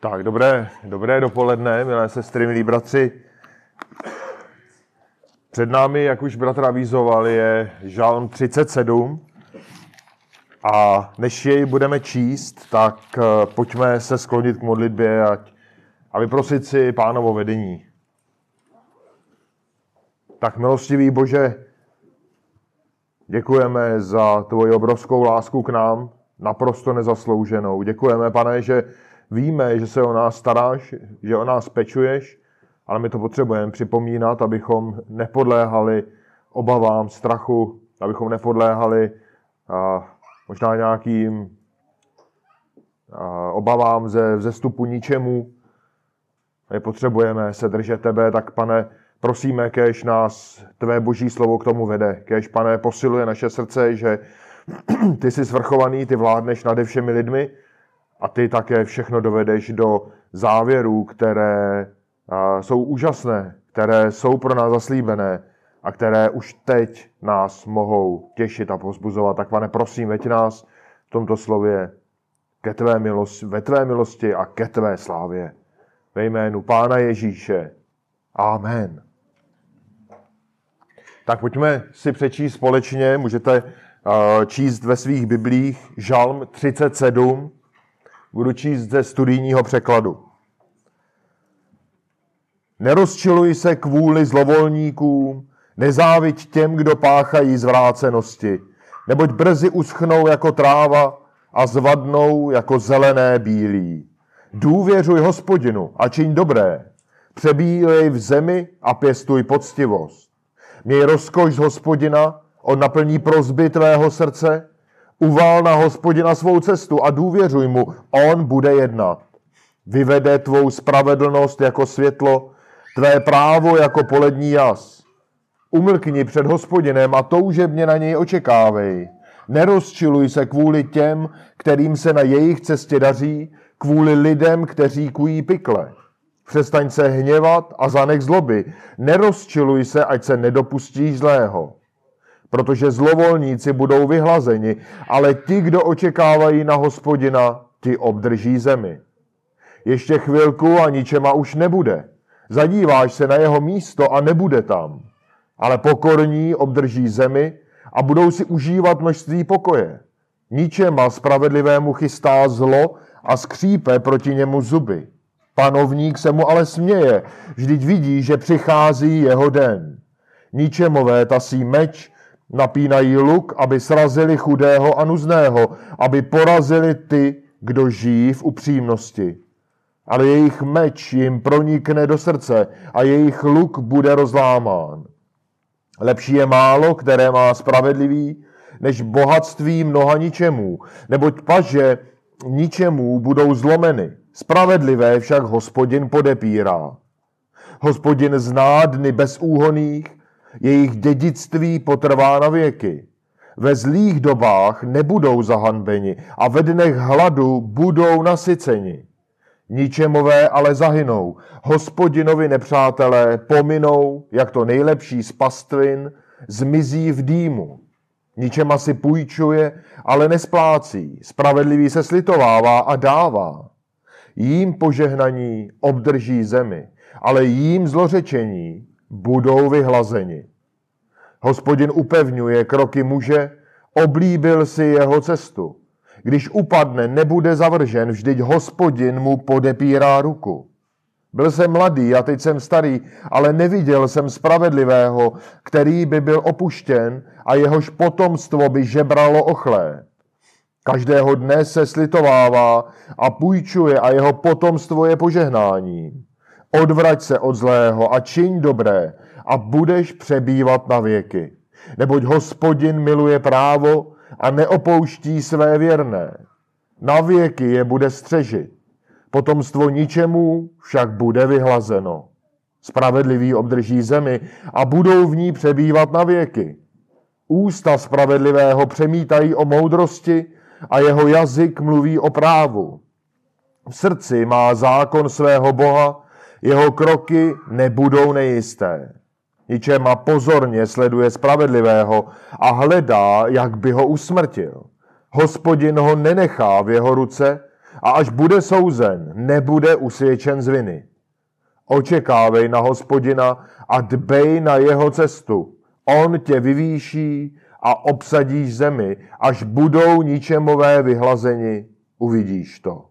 Tak, dobré, dobré dopoledne, milé sestry, milí bratři. Před námi, jak už bratr avizoval, je žalm 37. A než jej budeme číst, tak eh, pojďme se sklonit k modlitbě a, a vyprosit si pánovo vedení. Tak milostivý Bože, děkujeme za tvoji obrovskou lásku k nám, naprosto nezaslouženou. Děkujeme, pane, že víme, že se o nás staráš, že o nás pečuješ, ale my to potřebujeme připomínat, abychom nepodléhali obavám, strachu, abychom nepodléhali a, možná nějakým a, obavám ze vzestupu ničemu. My potřebujeme se držet tebe, tak pane, prosíme, kež nás tvé boží slovo k tomu vede. Kež, pane, posiluje naše srdce, že ty jsi svrchovaný, ty vládneš nade všemi lidmi a ty také všechno dovedeš do závěrů, které jsou úžasné, které jsou pro nás zaslíbené a které už teď nás mohou těšit a pozbuzovat. Tak pane, prosím, veď nás v tomto slově ke tvé milosti, ve tvé milosti a ke tvé slávě. Ve jménu Pána Ježíše. Amen. Tak pojďme si přečíst společně, můžete číst ve svých biblích Žalm 37, budu číst ze studijního překladu. Nerozčiluj se kvůli zlovolníkům, nezáviď těm, kdo páchají zvrácenosti, neboť brzy uschnou jako tráva a zvadnou jako zelené bílí. Důvěřuj hospodinu a čiň dobré, přebílej v zemi a pěstuj poctivost. Měj rozkoš z hospodina, on naplní prozby tvého srdce, uvál na hospodina svou cestu a důvěřuj mu, on bude jednat. Vyvede tvou spravedlnost jako světlo, tvé právo jako polední jas. Umlkni před hospodinem a toužebně na něj očekávej. Nerozčiluj se kvůli těm, kterým se na jejich cestě daří, kvůli lidem, kteří kují pikle. Přestaň se hněvat a zanech zloby. Nerozčiluj se, ať se nedopustíš zlého. Protože zlovolníci budou vyhlazeni, ale ti, kdo očekávají na hospodina, ti obdrží zemi. Ještě chvilku a ničema už nebude. Zadíváš se na jeho místo a nebude tam. Ale pokorní obdrží zemi a budou si užívat množství pokoje. Ničema spravedlivému chystá zlo a skřípe proti němu zuby. Panovník se mu ale směje, vždyť vidí, že přichází jeho den. Ničemové tasí meč, napínají luk, aby srazili chudého a nuzného, aby porazili ty, kdo žijí v upřímnosti ale jejich meč jim pronikne do srdce a jejich luk bude rozlámán. Lepší je málo, které má spravedlivý, než bohatství mnoha ničemů, neboť paže ničemů budou zlomeny. Spravedlivé však hospodin podepírá. Hospodin zná dny bezúhoných, jejich dědictví potrvá na věky. Ve zlých dobách nebudou zahanbeni a ve dnech hladu budou nasyceni. Ničemové ale zahynou. Hospodinovi nepřátelé pominou, jak to nejlepší z pastvin, zmizí v dýmu. Ničema si půjčuje, ale nesplácí. Spravedlivý se slitovává a dává. Jím požehnaní obdrží zemi, ale jím zlořečení budou vyhlazeni. Hospodin upevňuje kroky muže, oblíbil si jeho cestu. Když upadne, nebude zavržen, vždyť hospodin mu podepírá ruku. Byl jsem mladý a teď jsem starý, ale neviděl jsem spravedlivého, který by byl opuštěn a jehož potomstvo by žebralo ochlé. Každého dne se slitovává a půjčuje a jeho potomstvo je požehnání. Odvrať se od zlého a čiň dobré a budeš přebývat na věky. Neboť hospodin miluje právo a neopouští své věrné. Na věky je bude střežit. Potomstvo ničemu však bude vyhlazeno. Spravedliví obdrží zemi a budou v ní přebývat na věky. Ústa spravedlivého přemítají o moudrosti a jeho jazyk mluví o právu. V srdci má zákon svého Boha, jeho kroky nebudou nejisté. Ničema pozorně sleduje spravedlivého a hledá, jak by ho usmrtil. Hospodin ho nenechá v jeho ruce, a až bude souzen, nebude usvědčen z viny. Očekávej na hospodina a dbej na jeho cestu. On tě vyvýší a obsadíš zemi, až budou ničemové vyhlazeni, uvidíš to.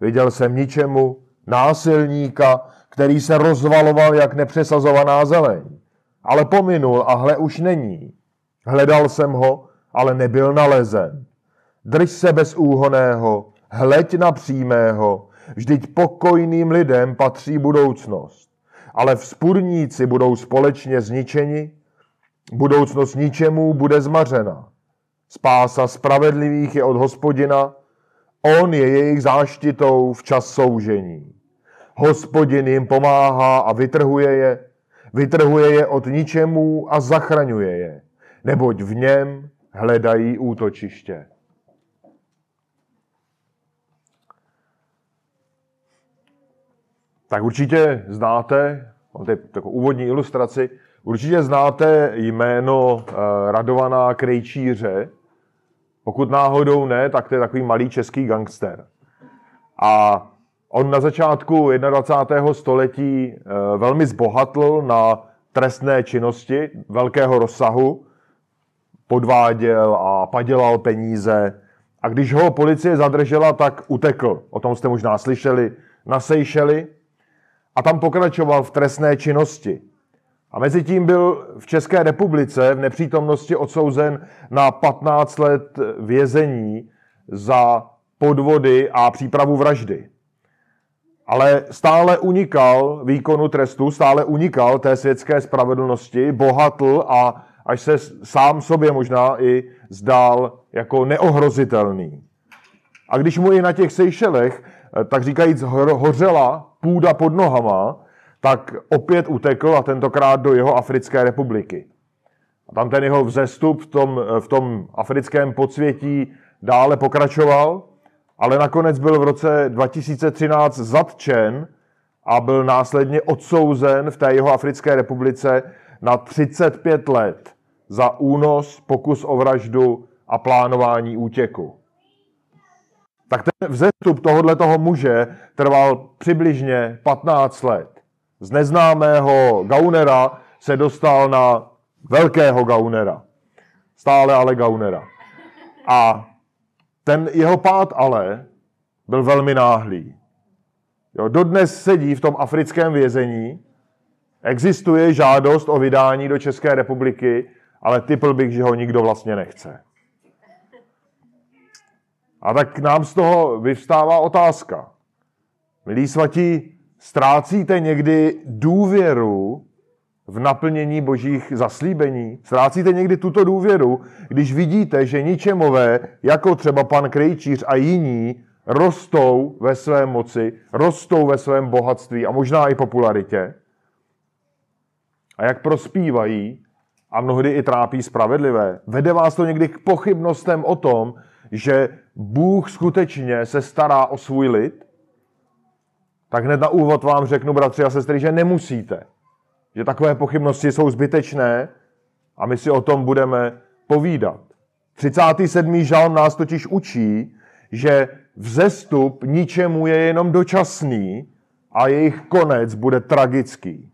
Viděl jsem ničemu násilníka, který se rozvaloval jak nepřesazovaná zeleň. Ale pominul a hle už není. Hledal jsem ho, ale nebyl nalezen. Drž se bez úhoného, hleď na přímého, vždyť pokojným lidem patří budoucnost. Ale vzpurníci budou společně zničeni, budoucnost ničemu bude zmařena. Spása spravedlivých je od hospodina, on je jejich záštitou v čas soužení. Hospodin jim pomáhá a vytrhuje je, vytrhuje je od ničemu a zachraňuje je, neboť v něm hledají útočiště. Tak určitě znáte, mám tady takovou úvodní ilustraci, určitě znáte jméno eh, Radovaná Krejčíře. Pokud náhodou ne, tak to je takový malý český gangster. A on na začátku 21. století eh, velmi zbohatl na trestné činnosti velkého rozsahu, podváděl a padělal peníze. A když ho policie zadržela, tak utekl. O tom jste možná slyšeli na Seychely a tam pokračoval v trestné činnosti. A mezi tím byl v České republice v nepřítomnosti odsouzen na 15 let vězení za podvody a přípravu vraždy. Ale stále unikal výkonu trestu, stále unikal té světské spravedlnosti, bohatl a až se sám sobě možná i zdál jako neohrozitelný. A když mu i na těch Seychelech, tak říkajíc, hořela půda pod nohama, tak opět utekl a tentokrát do jeho Africké republiky. A tam ten jeho vzestup v tom, v tom africkém podsvětí dále pokračoval, ale nakonec byl v roce 2013 zatčen a byl následně odsouzen v té jeho Africké republice na 35 let za únos, pokus o vraždu a plánování útěku tak ten vzestup tohohle toho muže trval přibližně 15 let. Z neznámého gaunera se dostal na velkého gaunera. Stále ale gaunera. A ten jeho pád ale byl velmi náhlý. Jo, dodnes sedí v tom africkém vězení, existuje žádost o vydání do České republiky, ale typl bych, že ho nikdo vlastně nechce. A tak nám z toho vyvstává otázka. Milí svatí, ztrácíte někdy důvěru v naplnění božích zaslíbení? Ztrácíte někdy tuto důvěru, když vidíte, že ničemové, jako třeba pan Krejčíř a jiní, rostou ve své moci, rostou ve svém bohatství a možná i popularitě? A jak prospívají a mnohdy i trápí spravedlivé? Vede vás to někdy k pochybnostem o tom, že Bůh skutečně se stará o svůj lid, tak hned na úvod vám řeknu, bratři a sestry, že nemusíte. Že takové pochybnosti jsou zbytečné a my si o tom budeme povídat. 37. žalm nás totiž učí, že vzestup ničemu je jenom dočasný a jejich konec bude tragický.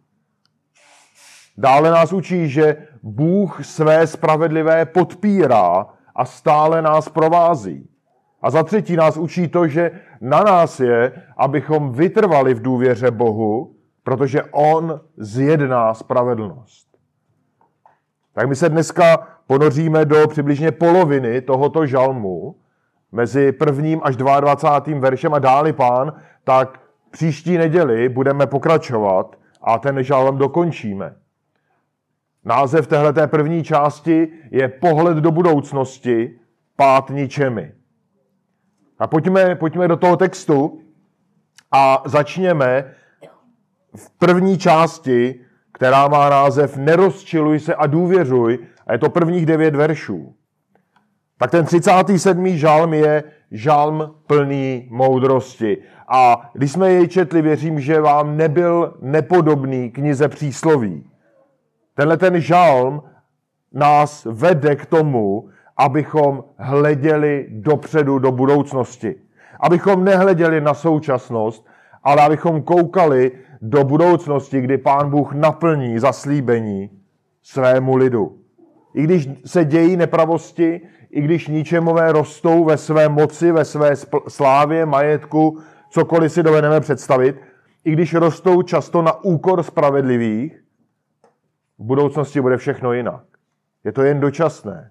Dále nás učí, že Bůh své spravedlivé podpírá a stále nás provází. A za třetí nás učí to, že na nás je, abychom vytrvali v důvěře Bohu, protože On zjedná spravedlnost. Tak my se dneska ponoříme do přibližně poloviny tohoto žalmu, mezi prvním až 22. veršem a dáli pán, tak příští neděli budeme pokračovat a ten žalm dokončíme. Název téhleté první části je Pohled do budoucnosti, pát ničemi. A pojďme, pojďme do toho textu a začněme v první části, která má název Nerozčiluj se a důvěřuj, a je to prvních devět veršů. Tak ten 37. žalm je žalm plný moudrosti. A když jsme jej četli, věřím, že vám nebyl nepodobný knize přísloví. Tenhle ten žalm nás vede k tomu, abychom hleděli dopředu do budoucnosti. Abychom nehleděli na současnost, ale abychom koukali do budoucnosti, kdy Pán Bůh naplní zaslíbení svému lidu. I když se dějí nepravosti, i když ničemové rostou ve své moci, ve své slávě, majetku, cokoliv si dovedeme představit, i když rostou často na úkor spravedlivých, v budoucnosti bude všechno jinak. Je to jen dočasné.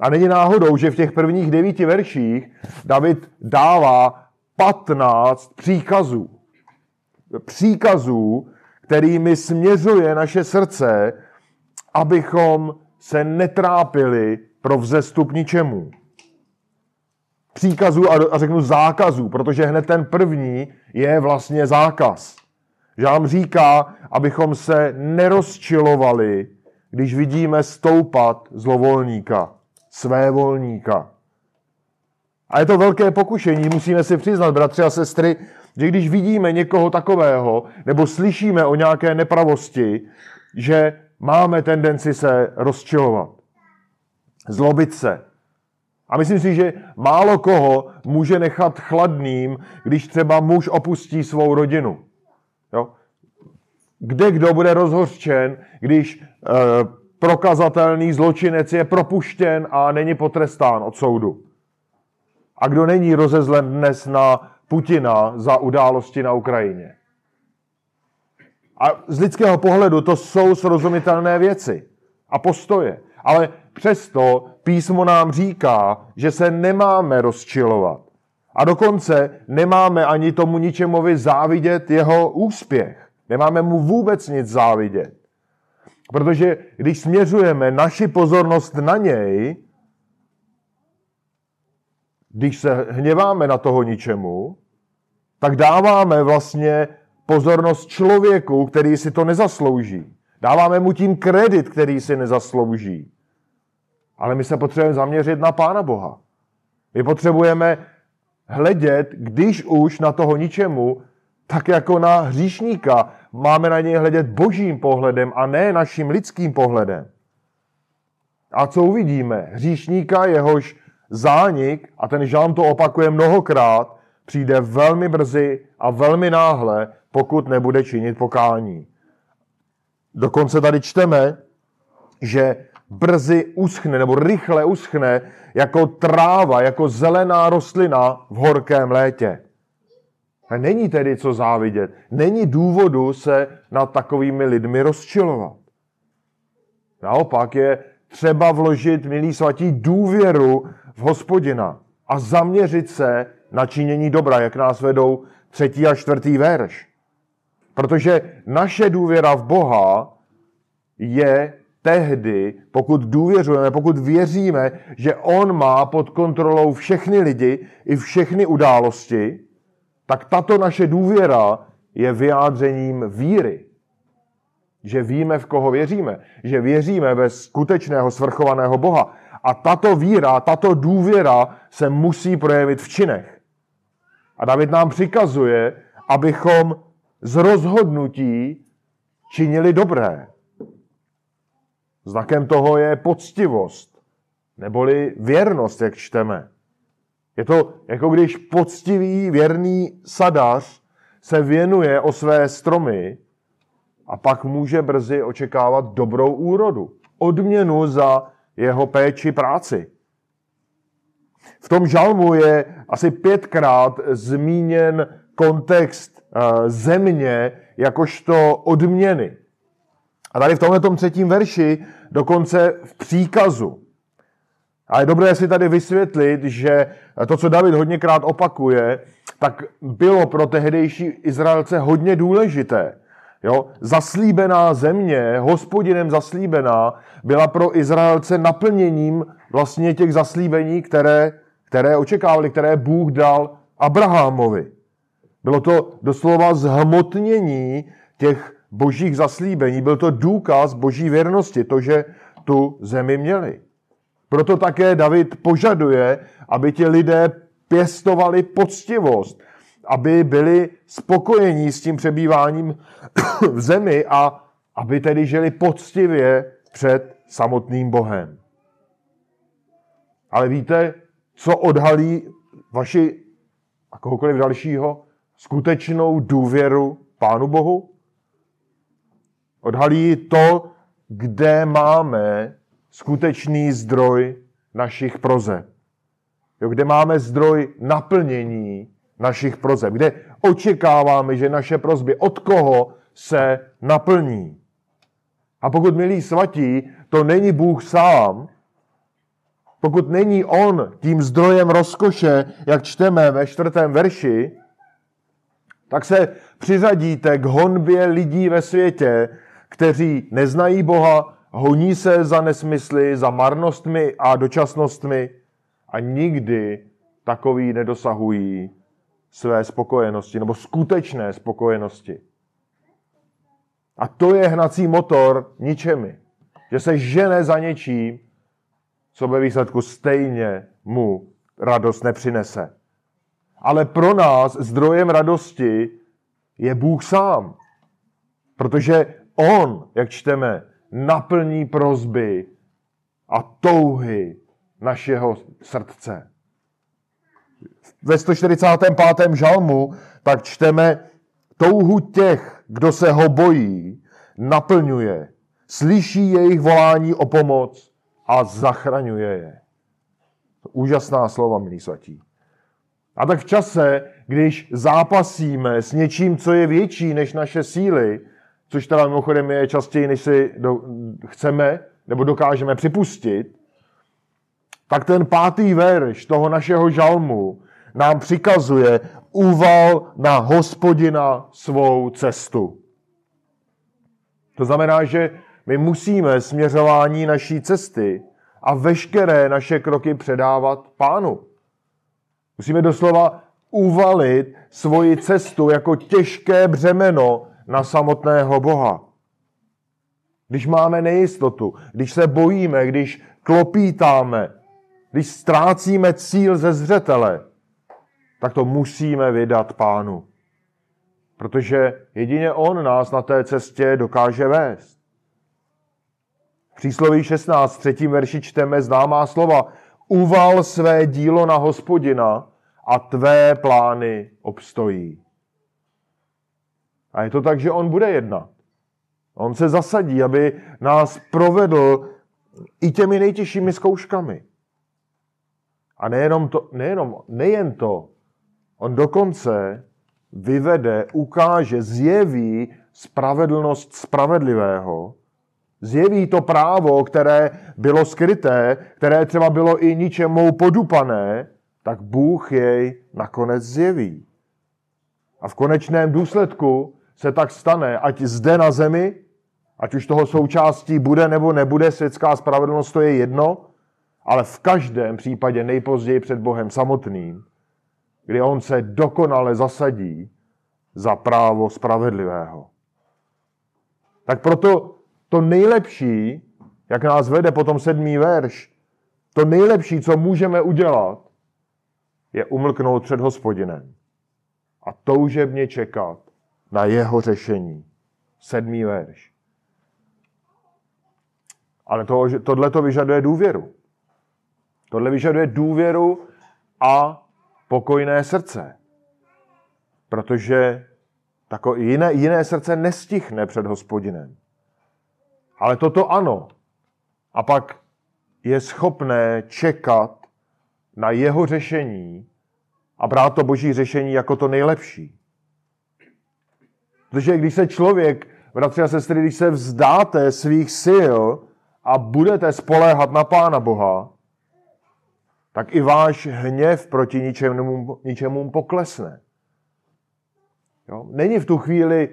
A není náhodou, že v těch prvních devíti verších David dává 15 příkazů. Příkazů, kterými směřuje naše srdce, abychom se netrápili pro vzestup ničemu. Příkazů a řeknu zákazů, protože hned ten první je vlastně zákaz. Že nám říká, abychom se nerozčilovali, když vidíme stoupat zlovolníka, svévolníka. A je to velké pokušení, musíme si přiznat, bratři a sestry, že když vidíme někoho takového, nebo slyšíme o nějaké nepravosti, že máme tendenci se rozčilovat, zlobit se. A myslím si, že málo koho může nechat chladným, když třeba muž opustí svou rodinu. Jo? Kde kdo bude rozhořčen, když e, prokazatelný zločinec je propuštěn a není potrestán od soudu. A kdo není rozezlen dnes na Putina za události na Ukrajině. A z lidského pohledu to jsou srozumitelné věci a postoje. Ale přesto písmo nám říká, že se nemáme rozčilovat. A dokonce nemáme ani tomu ničemovi závidět jeho úspěch. Nemáme mu vůbec nic závidět. Protože když směřujeme naši pozornost na něj, když se hněváme na toho ničemu, tak dáváme vlastně pozornost člověku, který si to nezaslouží. Dáváme mu tím kredit, který si nezaslouží. Ale my se potřebujeme zaměřit na Pána Boha. My potřebujeme hledět, když už na toho ničemu, tak jako na hříšníka. Máme na něj hledět božím pohledem a ne naším lidským pohledem. A co uvidíme? Hříšníka, jehož zánik, a ten Žán to opakuje mnohokrát, přijde velmi brzy a velmi náhle, pokud nebude činit pokání. Dokonce tady čteme, že brzy uschne nebo rychle uschne jako tráva, jako zelená rostlina v horkém létě. A není tedy co závidět. Není důvodu se nad takovými lidmi rozčilovat. Naopak je třeba vložit, milí svatí, důvěru v hospodina a zaměřit se na činění dobra, jak nás vedou třetí a čtvrtý verš. Protože naše důvěra v Boha je tehdy, pokud důvěřujeme, pokud věříme, že On má pod kontrolou všechny lidi i všechny události, tak tato naše důvěra je vyjádřením víry. Že víme, v koho věříme. Že věříme ve skutečného svrchovaného Boha. A tato víra, tato důvěra se musí projevit v činech. A David nám přikazuje, abychom z rozhodnutí činili dobré. Znakem toho je poctivost, neboli věrnost, jak čteme. Je to jako když poctivý, věrný sadař se věnuje o své stromy a pak může brzy očekávat dobrou úrodu, odměnu za jeho péči práci. V tom žalmu je asi pětkrát zmíněn kontext eh, země jakožto odměny. A tady v tomhle třetím verši dokonce v příkazu. A je dobré si tady vysvětlit, že to, co David hodněkrát opakuje, tak bylo pro tehdejší Izraelce hodně důležité. Jo? Zaslíbená země, hospodinem zaslíbená, byla pro Izraelce naplněním vlastně těch zaslíbení, které, které očekávali, které Bůh dal Abrahamovi. Bylo to doslova zhmotnění těch božích zaslíbení. Byl to důkaz boží věrnosti, to, že tu zemi měli. Proto také David požaduje, aby ti lidé pěstovali poctivost, aby byli spokojení s tím přebýváním v zemi a aby tedy žili poctivě před samotným Bohem. Ale víte, co odhalí vaši a kohokoliv dalšího skutečnou důvěru Pánu Bohu? Odhalí to, kde máme skutečný zdroj našich prozeb. Jo, kde máme zdroj naplnění našich prozeb. Kde očekáváme, že naše prozby od koho se naplní. A pokud, milí svatí, to není Bůh sám, pokud není On tím zdrojem rozkoše, jak čteme ve čtvrtém verši, tak se přiřadíte k honbě lidí ve světě, kteří neznají Boha, honí se za nesmysly, za marnostmi a dočasnostmi a nikdy takový nedosahují své spokojenosti nebo skutečné spokojenosti. A to je hnací motor ničemi. Že se žene za něčím, co ve výsledku stejně mu radost nepřinese. Ale pro nás zdrojem radosti je Bůh sám. Protože On, jak čteme, naplní prozby a touhy našeho srdce. Ve 145. žalmu tak čteme, touhu těch, kdo se ho bojí, naplňuje, slyší jejich volání o pomoc a zachraňuje je. Úžasná slova, milí svatí. A tak v čase, když zápasíme s něčím, co je větší než naše síly, což teda mimochodem je častěji, než si do, chceme nebo dokážeme připustit, tak ten pátý verš toho našeho žalmu nám přikazuje uval na hospodina svou cestu. To znamená, že my musíme směřování naší cesty a veškeré naše kroky předávat pánu. Musíme doslova uvalit svoji cestu jako těžké břemeno na samotného Boha. Když máme nejistotu, když se bojíme, když klopítáme, když ztrácíme cíl ze zřetele, tak to musíme vydat pánu. Protože jedině on nás na té cestě dokáže vést. V přísloví 16, třetím verši čteme známá slova. Uval své dílo na hospodina a tvé plány obstojí. A je to tak, že on bude jednat. On se zasadí, aby nás provedl i těmi nejtěžšími zkouškami. A nejenom to, nejenom, nejen to, on dokonce vyvede, ukáže, zjeví spravedlnost spravedlivého, zjeví to právo, které bylo skryté, které třeba bylo i ničemu podupané, tak Bůh jej nakonec zjeví. A v konečném důsledku se tak stane, ať zde na zemi, ať už toho součástí bude nebo nebude světská spravedlnost, to je jedno, ale v každém případě nejpozději před Bohem samotným, kdy on se dokonale zasadí za právo spravedlivého. Tak proto to nejlepší, jak nás vede potom sedmý verš, to nejlepší, co můžeme udělat, je umlknout před hospodinem a toužebně čekat na jeho řešení. Sedmý verš. Ale to, tohle to vyžaduje důvěru. Tohle vyžaduje důvěru a pokojné srdce. Protože takové jiné, jiné srdce nestichne před hospodinem. Ale toto ano. A pak je schopné čekat na jeho řešení a brát to boží řešení jako to nejlepší. Protože když se člověk, bratři a sestry, když se vzdáte svých sil a budete spoléhat na Pána Boha, tak i váš hněv proti ničemu, ničemu poklesne. Jo? Není v tu chvíli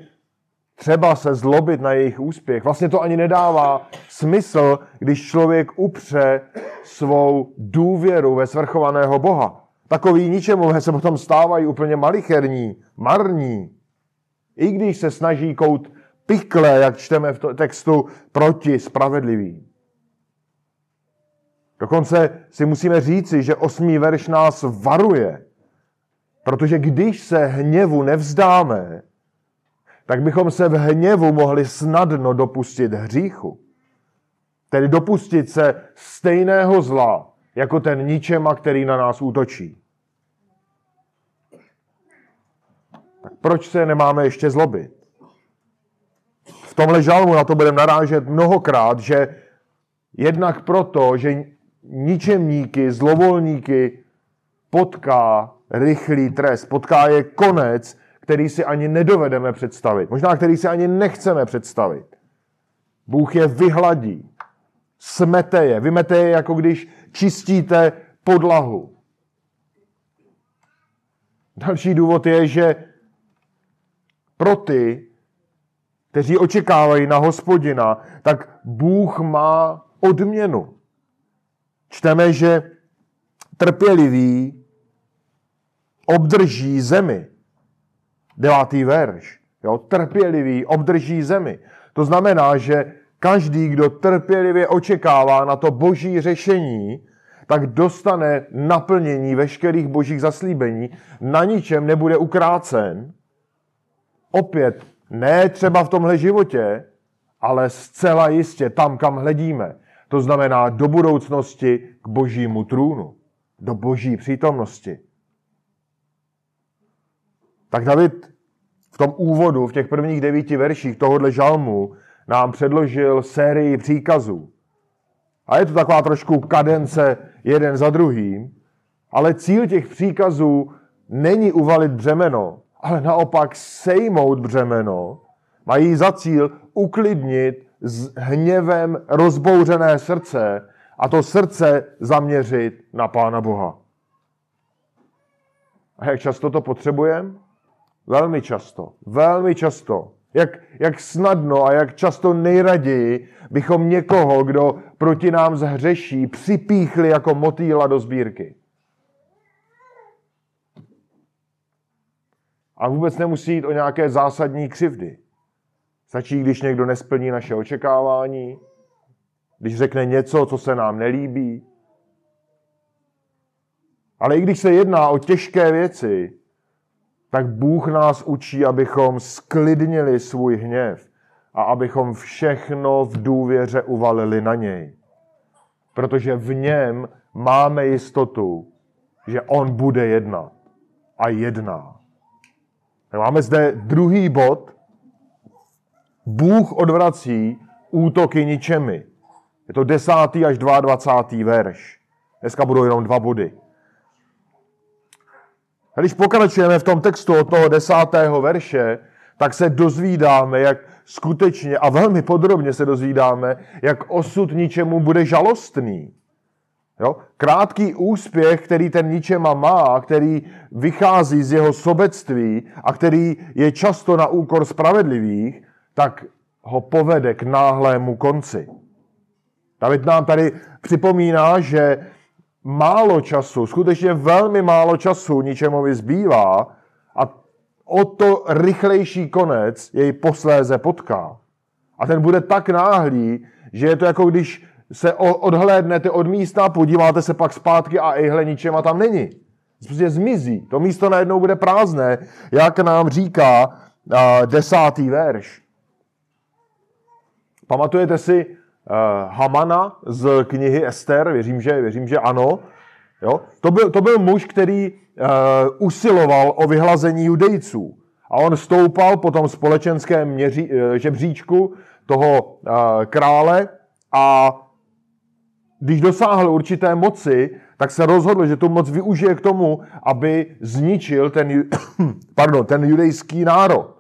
třeba se zlobit na jejich úspěch. Vlastně to ani nedává smysl, když člověk upře svou důvěru ve svrchovaného Boha. Takový ničemu se potom stávají úplně malicherní, marní. I když se snaží kout pikle, jak čteme v textu, proti spravedlivým. Dokonce si musíme říci, že osmý verš nás varuje, protože když se hněvu nevzdáme, tak bychom se v hněvu mohli snadno dopustit hříchu. Tedy dopustit se stejného zla, jako ten ničema, který na nás útočí. Proč se nemáme ještě zlobit? V tomhle žalmu na to budeme narážet mnohokrát, že jednak proto, že ničemníky, zlovolníky potká rychlý trest, potká je konec, který si ani nedovedeme představit. Možná který si ani nechceme představit. Bůh je vyhladí, smete je, vymete je, jako když čistíte podlahu. Další důvod je, že pro ty, kteří očekávají na hospodina, tak Bůh má odměnu. Čteme, že trpělivý obdrží zemi. Devátý verš. Jo, trpělivý obdrží zemi. To znamená, že každý, kdo trpělivě očekává na to boží řešení, tak dostane naplnění veškerých božích zaslíbení, na ničem nebude ukrácen. Opět, ne třeba v tomhle životě, ale zcela jistě tam, kam hledíme. To znamená do budoucnosti k božímu trůnu, do boží přítomnosti. Tak David v tom úvodu, v těch prvních devíti verších tohohle žalmu, nám předložil sérii příkazů. A je to taková trošku kadence jeden za druhým, ale cíl těch příkazů není uvalit břemeno, ale naopak sejmout břemeno. Mají za cíl uklidnit s hněvem rozbouřené srdce a to srdce zaměřit na Pána Boha. A jak často to potřebujeme? Velmi často. Velmi často. Jak, jak snadno a jak často nejraději bychom někoho, kdo proti nám zhřeší, připíchli jako motýla do sbírky. A vůbec nemusí jít o nějaké zásadní křivdy. Stačí, když někdo nesplní naše očekávání, když řekne něco, co se nám nelíbí. Ale i když se jedná o těžké věci, tak Bůh nás učí, abychom sklidnili svůj hněv a abychom všechno v důvěře uvalili na něj. Protože v něm máme jistotu, že on bude jednat a jedná. Máme zde druhý bod. Bůh odvrací útoky ničemi. Je to desátý až 22. verš. Dneska budou jenom dva body. Když pokračujeme v tom textu od toho desátého verše, tak se dozvídáme, jak skutečně a velmi podrobně se dozvídáme, jak osud ničemu bude žalostný. Jo? Krátký úspěch, který ten ničema má, který vychází z jeho sobectví a který je často na úkor spravedlivých, tak ho povede k náhlému konci. David nám tady připomíná, že málo času, skutečně velmi málo času ničemu zbývá a o to rychlejší konec jej posléze potká. A ten bude tak náhlý, že je to jako když se odhlédnete od místa, podíváte se pak zpátky a ejhle ničema tam není. Prostě zmizí. To místo najednou bude prázdné, jak nám říká uh, desátý verš. Pamatujete si uh, Hamana z knihy Ester? Věřím, že, věřím, že ano. Jo? To, byl, to byl muž, který uh, usiloval o vyhlazení judejců. A on stoupal po tom společenském měří, uh, žebříčku toho uh, krále a když dosáhl určité moci, tak se rozhodl, že tu moc využije k tomu, aby zničil ten, pardon, ten judejský národ.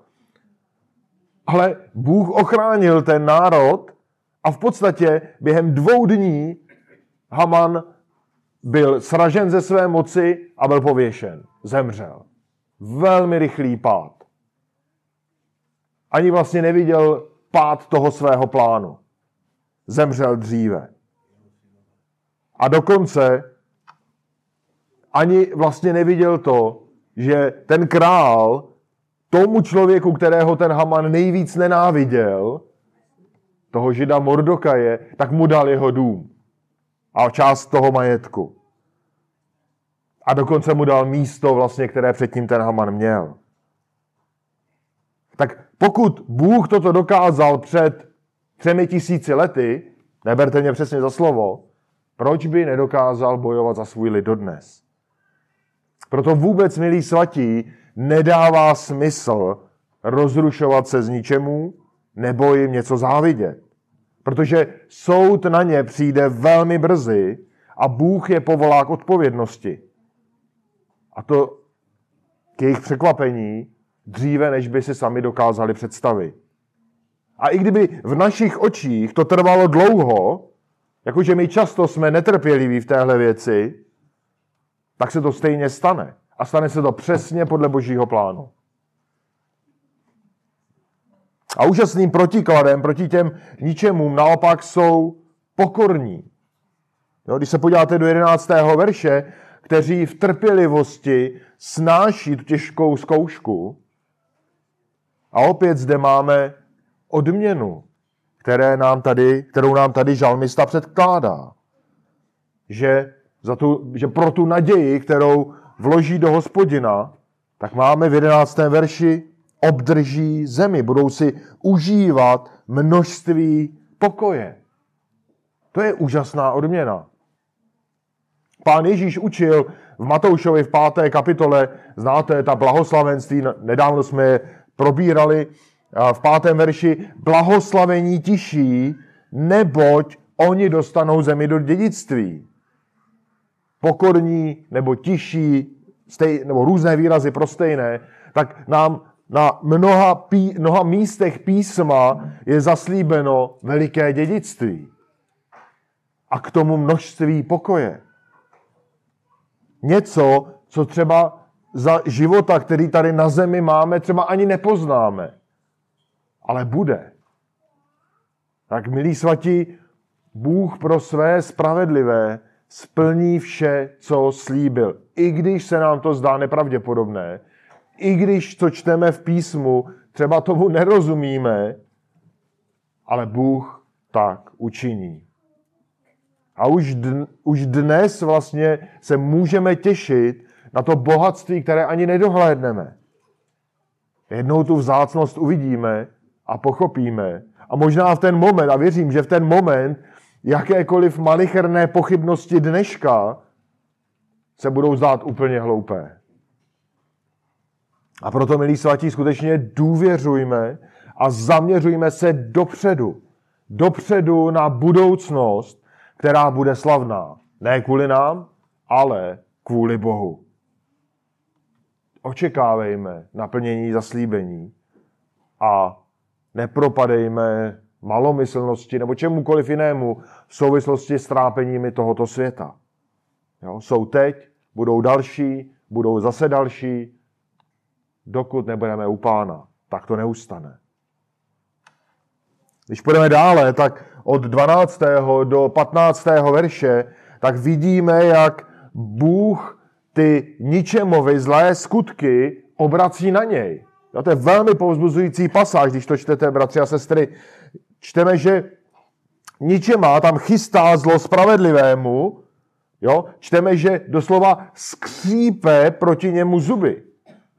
Ale Bůh ochránil ten národ a v podstatě během dvou dní Haman byl sražen ze své moci a byl pověšen. Zemřel. Velmi rychlý pád. Ani vlastně neviděl pád toho svého plánu. Zemřel dříve. A dokonce ani vlastně neviděl to, že ten král tomu člověku, kterého ten Haman nejvíc nenáviděl, toho žida Mordokaje, tak mu dal jeho dům a část toho majetku. A dokonce mu dal místo, vlastně, které předtím ten Haman měl. Tak pokud Bůh toto dokázal před třemi tisíci lety, neberte mě přesně za slovo, proč by nedokázal bojovat za svůj lid dodnes? Proto vůbec, milí svatí, nedává smysl rozrušovat se z ničemu nebo jim něco závidět. Protože soud na ně přijde velmi brzy a Bůh je povolá k odpovědnosti. A to k jejich překvapení dříve, než by si sami dokázali představit. A i kdyby v našich očích to trvalo dlouho, jakože my často jsme netrpěliví v téhle věci, tak se to stejně stane. A stane se to přesně podle božího plánu. A úžasným protikladem proti těm ničemům naopak jsou pokorní. Jo, když se podíváte do 11. verše, kteří v trpělivosti snáší tu těžkou zkoušku, a opět zde máme odměnu, které nám tady, kterou nám tady žalmista předkládá. Že, za tu, že pro tu naději, kterou vloží do hospodina, tak máme v 11. verši obdrží zemi, budou si užívat množství pokoje. To je úžasná odměna. Pán Ježíš učil v Matoušovi v páté kapitole, znáte ta blahoslavenství, nedávno jsme je probírali v pátém verši, blahoslavení tiší, neboť oni dostanou zemi do dědictví. Pokorní nebo tiší, stej, nebo různé výrazy pro stejné, tak nám na mnoha, pí, mnoha místech písma je zaslíbeno veliké dědictví. A k tomu množství pokoje. Něco, co třeba za života, který tady na zemi máme, třeba ani nepoznáme. Ale bude. Tak, milí svatí, Bůh pro své spravedlivé splní vše, co slíbil. I když se nám to zdá nepravděpodobné, i když to čteme v písmu, třeba tomu nerozumíme, ale Bůh tak učiní. A už, dn, už dnes vlastně se můžeme těšit na to bohatství, které ani nedohlédneme. Jednou tu vzácnost uvidíme a pochopíme. A možná v ten moment, a věřím, že v ten moment, jakékoliv malicherné pochybnosti dneška se budou zdát úplně hloupé. A proto, milí svatí, skutečně důvěřujme a zaměřujme se dopředu. Dopředu na budoucnost, která bude slavná. Ne kvůli nám, ale kvůli Bohu. Očekávejme naplnění zaslíbení a nepropadejme malomyslnosti nebo čemukoliv jinému v souvislosti s trápeními tohoto světa. Jo? Jsou teď, budou další, budou zase další, dokud nebudeme u pána. Tak to neustane. Když půjdeme dále, tak od 12. do 15. verše, tak vidíme, jak Bůh ty ničemovy zlé skutky obrací na něj. To je velmi povzbuzující pasáž, když to čtete, bratři a sestry. Čteme, že ničema tam chystá zlo spravedlivému, jo? čteme, že doslova skřípe proti němu zuby.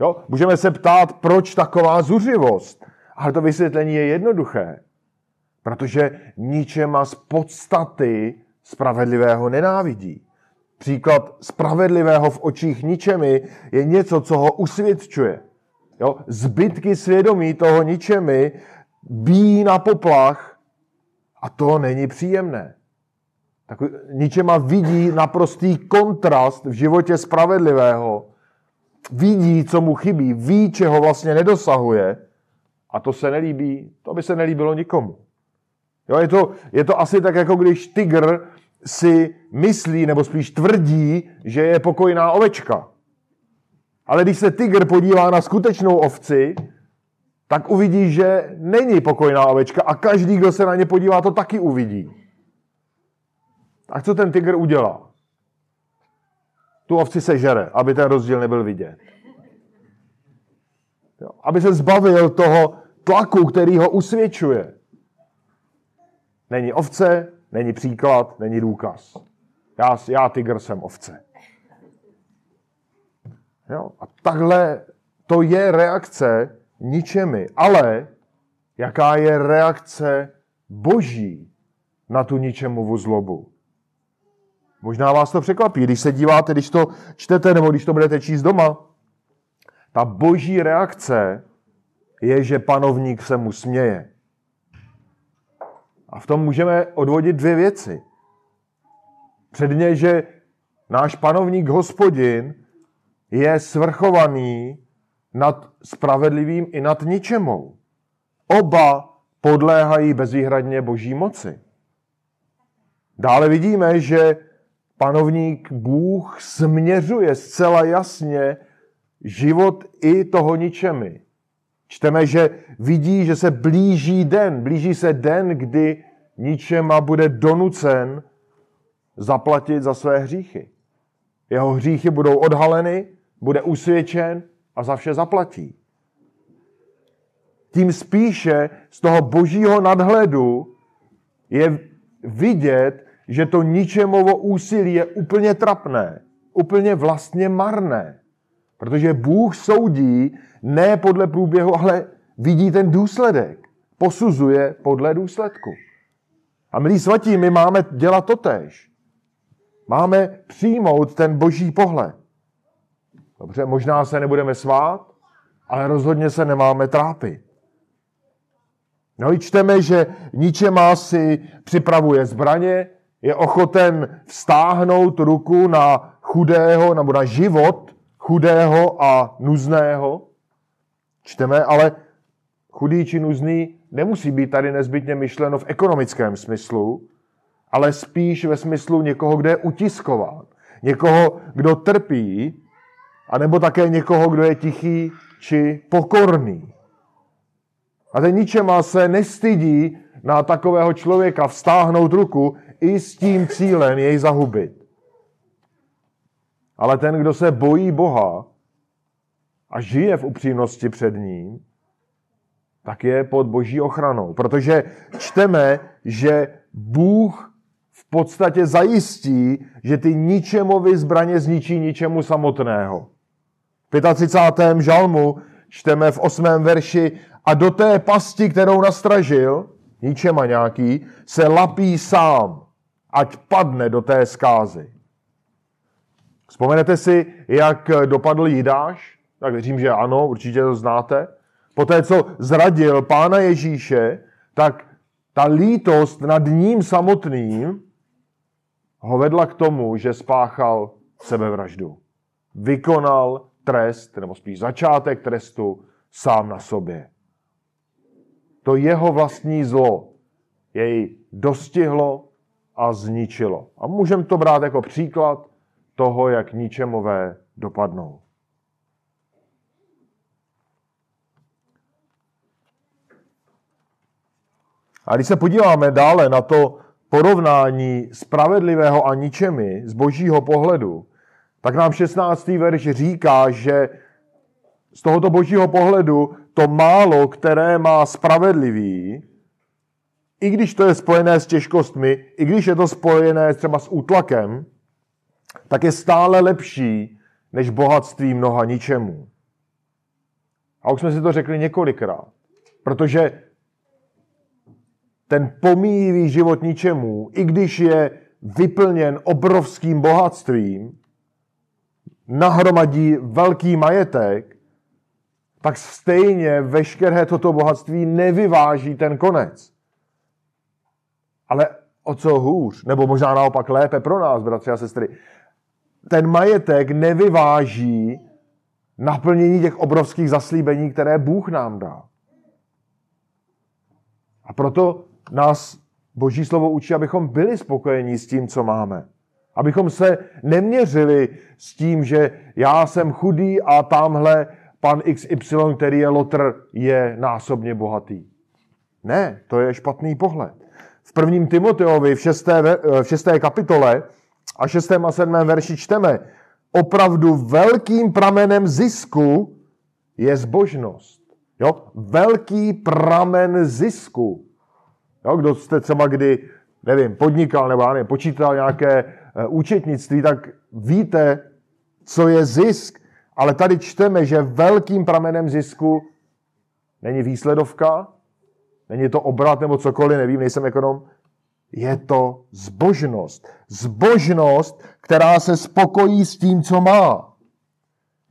Jo? Můžeme se ptát, proč taková zuřivost. Ale to vysvětlení je jednoduché. Protože ničema z podstaty spravedlivého nenávidí. Příklad spravedlivého v očích ničemi je něco, co ho usvědčuje. Jo? Zbytky svědomí toho ničemi bíjí na poplach a to není příjemné. Tak ničema vidí naprostý kontrast v životě spravedlivého. Vidí, co mu chybí, ví, čeho vlastně nedosahuje a to se nelíbí, to by se nelíbilo nikomu. Jo, je, to, je to asi tak, jako když tygr si myslí, nebo spíš tvrdí, že je pokojná ovečka. Ale když se tygr podívá na skutečnou ovci, tak uvidí, že není pokojná ovečka a každý, kdo se na ně podívá, to taky uvidí. Tak co ten tygr udělá? Tu ovci se žere, aby ten rozdíl nebyl vidět. Jo, aby se zbavil toho tlaku, který ho usvědčuje. Není ovce, není příklad, není důkaz. Já, já tygr jsem ovce. Jo? A takhle to je reakce ničemi. Ale jaká je reakce boží na tu ničemovu zlobu? Možná vás to překvapí, když se díváte, když to čtete nebo když to budete číst doma. Ta boží reakce je, že panovník se mu směje. A v tom můžeme odvodit dvě věci. Předně, že náš panovník hospodin je svrchovaný nad spravedlivým i nad ničemou. Oba podléhají bezvýhradně boží moci. Dále vidíme, že panovník Bůh směřuje zcela jasně život i toho ničemi. Čteme, že vidí, že se blíží den, blíží se den, kdy ničema bude donucen zaplatit za své hříchy. Jeho hříchy budou odhaleny, bude usvědčen a za vše zaplatí. Tím spíše z toho božího nadhledu je vidět, že to ničemovo úsilí je úplně trapné, úplně vlastně marné. Protože Bůh soudí ne podle průběhu, ale vidí ten důsledek. Posuzuje podle důsledku. A milí svatí, my máme dělat to tež. Máme přijmout ten boží pohled. Dobře, možná se nebudeme svát, ale rozhodně se nemáme trápit. No i čteme, že ničemá si připravuje zbraně, je ochoten vstáhnout ruku na chudého nebo na život chudého a nuzného. Čteme, ale chudý či nuzný nemusí být tady nezbytně myšleno v ekonomickém smyslu, ale spíš ve smyslu někoho, kdo je utiskován. Někoho, kdo trpí, anebo také někoho, kdo je tichý či pokorný. A ten ničema se nestydí na takového člověka vstáhnout ruku i s tím cílem jej zahubit. Ale ten, kdo se bojí Boha a žije v upřímnosti před ním, tak je pod boží ochranou. Protože čteme, že Bůh v podstatě zajistí, že ty ničemovi zbraně zničí ničemu samotného. V 35. žalmu čteme v 8. verši a do té pasti, kterou nastražil, ničema nějaký, se lapí sám, ať padne do té skázy. Vzpomenete si, jak dopadl Jidáš? Tak věřím, že ano, určitě to znáte. Poté, co zradil pána Ježíše, tak ta lítost nad ním samotným ho vedla k tomu, že spáchal sebevraždu. Vykonal trest, nebo spíš začátek trestu sám na sobě. To jeho vlastní zlo jej dostihlo a zničilo. A můžeme to brát jako příklad toho, jak ničemové dopadnou. A když se podíváme dále na to porovnání spravedlivého a ničemi z božího pohledu, tak nám 16. verš říká, že z tohoto božího pohledu to málo, které má spravedlivý, i když to je spojené s těžkostmi, i když je to spojené třeba s útlakem, tak je stále lepší než bohatství mnoha ničemu. A už jsme si to řekli několikrát. Protože ten pomíjivý život ničemu, i když je vyplněn obrovským bohatstvím, nahromadí velký majetek, tak stejně veškeré toto bohatství nevyváží ten konec. Ale o co hůř, nebo možná naopak lépe pro nás, bratři a sestry, ten majetek nevyváží naplnění těch obrovských zaslíbení, které Bůh nám dá. A proto nás Boží slovo učí, abychom byli spokojení s tím, co máme. Abychom se neměřili s tím, že já jsem chudý a tamhle pan XY, který je lotr, je násobně bohatý. Ne, to je špatný pohled. V prvním Timoteovi v šesté, v šesté kapitole a šestém a sedmém verši čteme, opravdu velkým pramenem zisku je zbožnost. Jo? Velký pramen zisku. Jo? Kdo jste třeba kdy, nevím, podnikal nebo nevím, počítal nějaké účetnictví, tak víte, co je zisk. Ale tady čteme, že velkým pramenem zisku není výsledovka, není to obrat nebo cokoliv, nevím, nejsem ekonom, Je to zbožnost. Zbožnost, která se spokojí s tím, co má.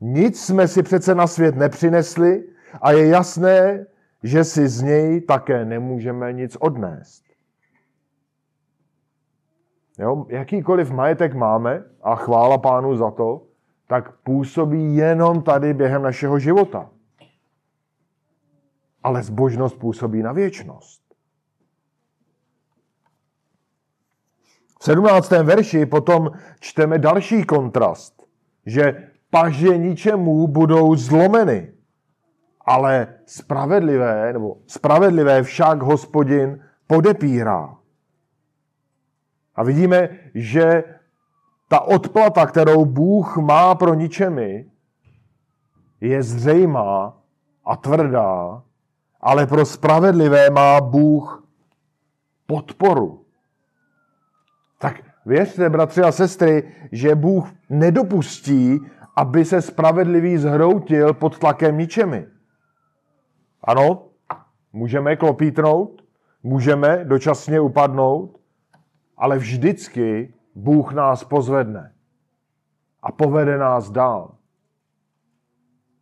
Nic jsme si přece na svět nepřinesli a je jasné, že si z něj také nemůžeme nic odnést. Jo? Jakýkoliv majetek máme, a chvála pánu za to, tak působí jenom tady během našeho života. Ale zbožnost působí na věčnost. V 17. verši potom čteme další kontrast, že paže ničemu budou zlomeny, ale spravedlivé, nebo spravedlivé však hospodin podepírá. A vidíme, že ta odplata, kterou Bůh má pro ničemi, je zřejmá a tvrdá, ale pro spravedlivé má Bůh podporu. Tak věřte, bratři a sestry, že Bůh nedopustí, aby se spravedlivý zhroutil pod tlakem ničemi. Ano, můžeme klopítnout, můžeme dočasně upadnout, ale vždycky Bůh nás pozvedne a povede nás dál.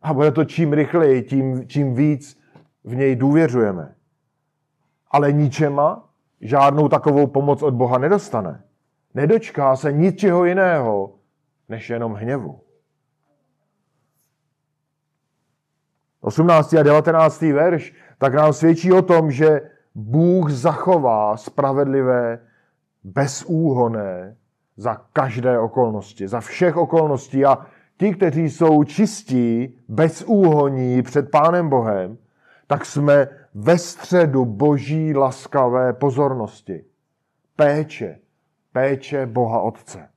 A bude to čím rychleji, tím, čím víc v něj důvěřujeme. Ale ničema žádnou takovou pomoc od Boha nedostane. Nedočká se ničeho jiného, než jenom hněvu. 18. a 19. verš tak nám svědčí o tom, že Bůh zachová spravedlivé, bezúhoné za každé okolnosti, za všech okolností. A ti, kteří jsou čistí, bezúhoní před Pánem Bohem, tak jsme ve středu boží laskavé pozornosti. Péče, péče Boha Otce.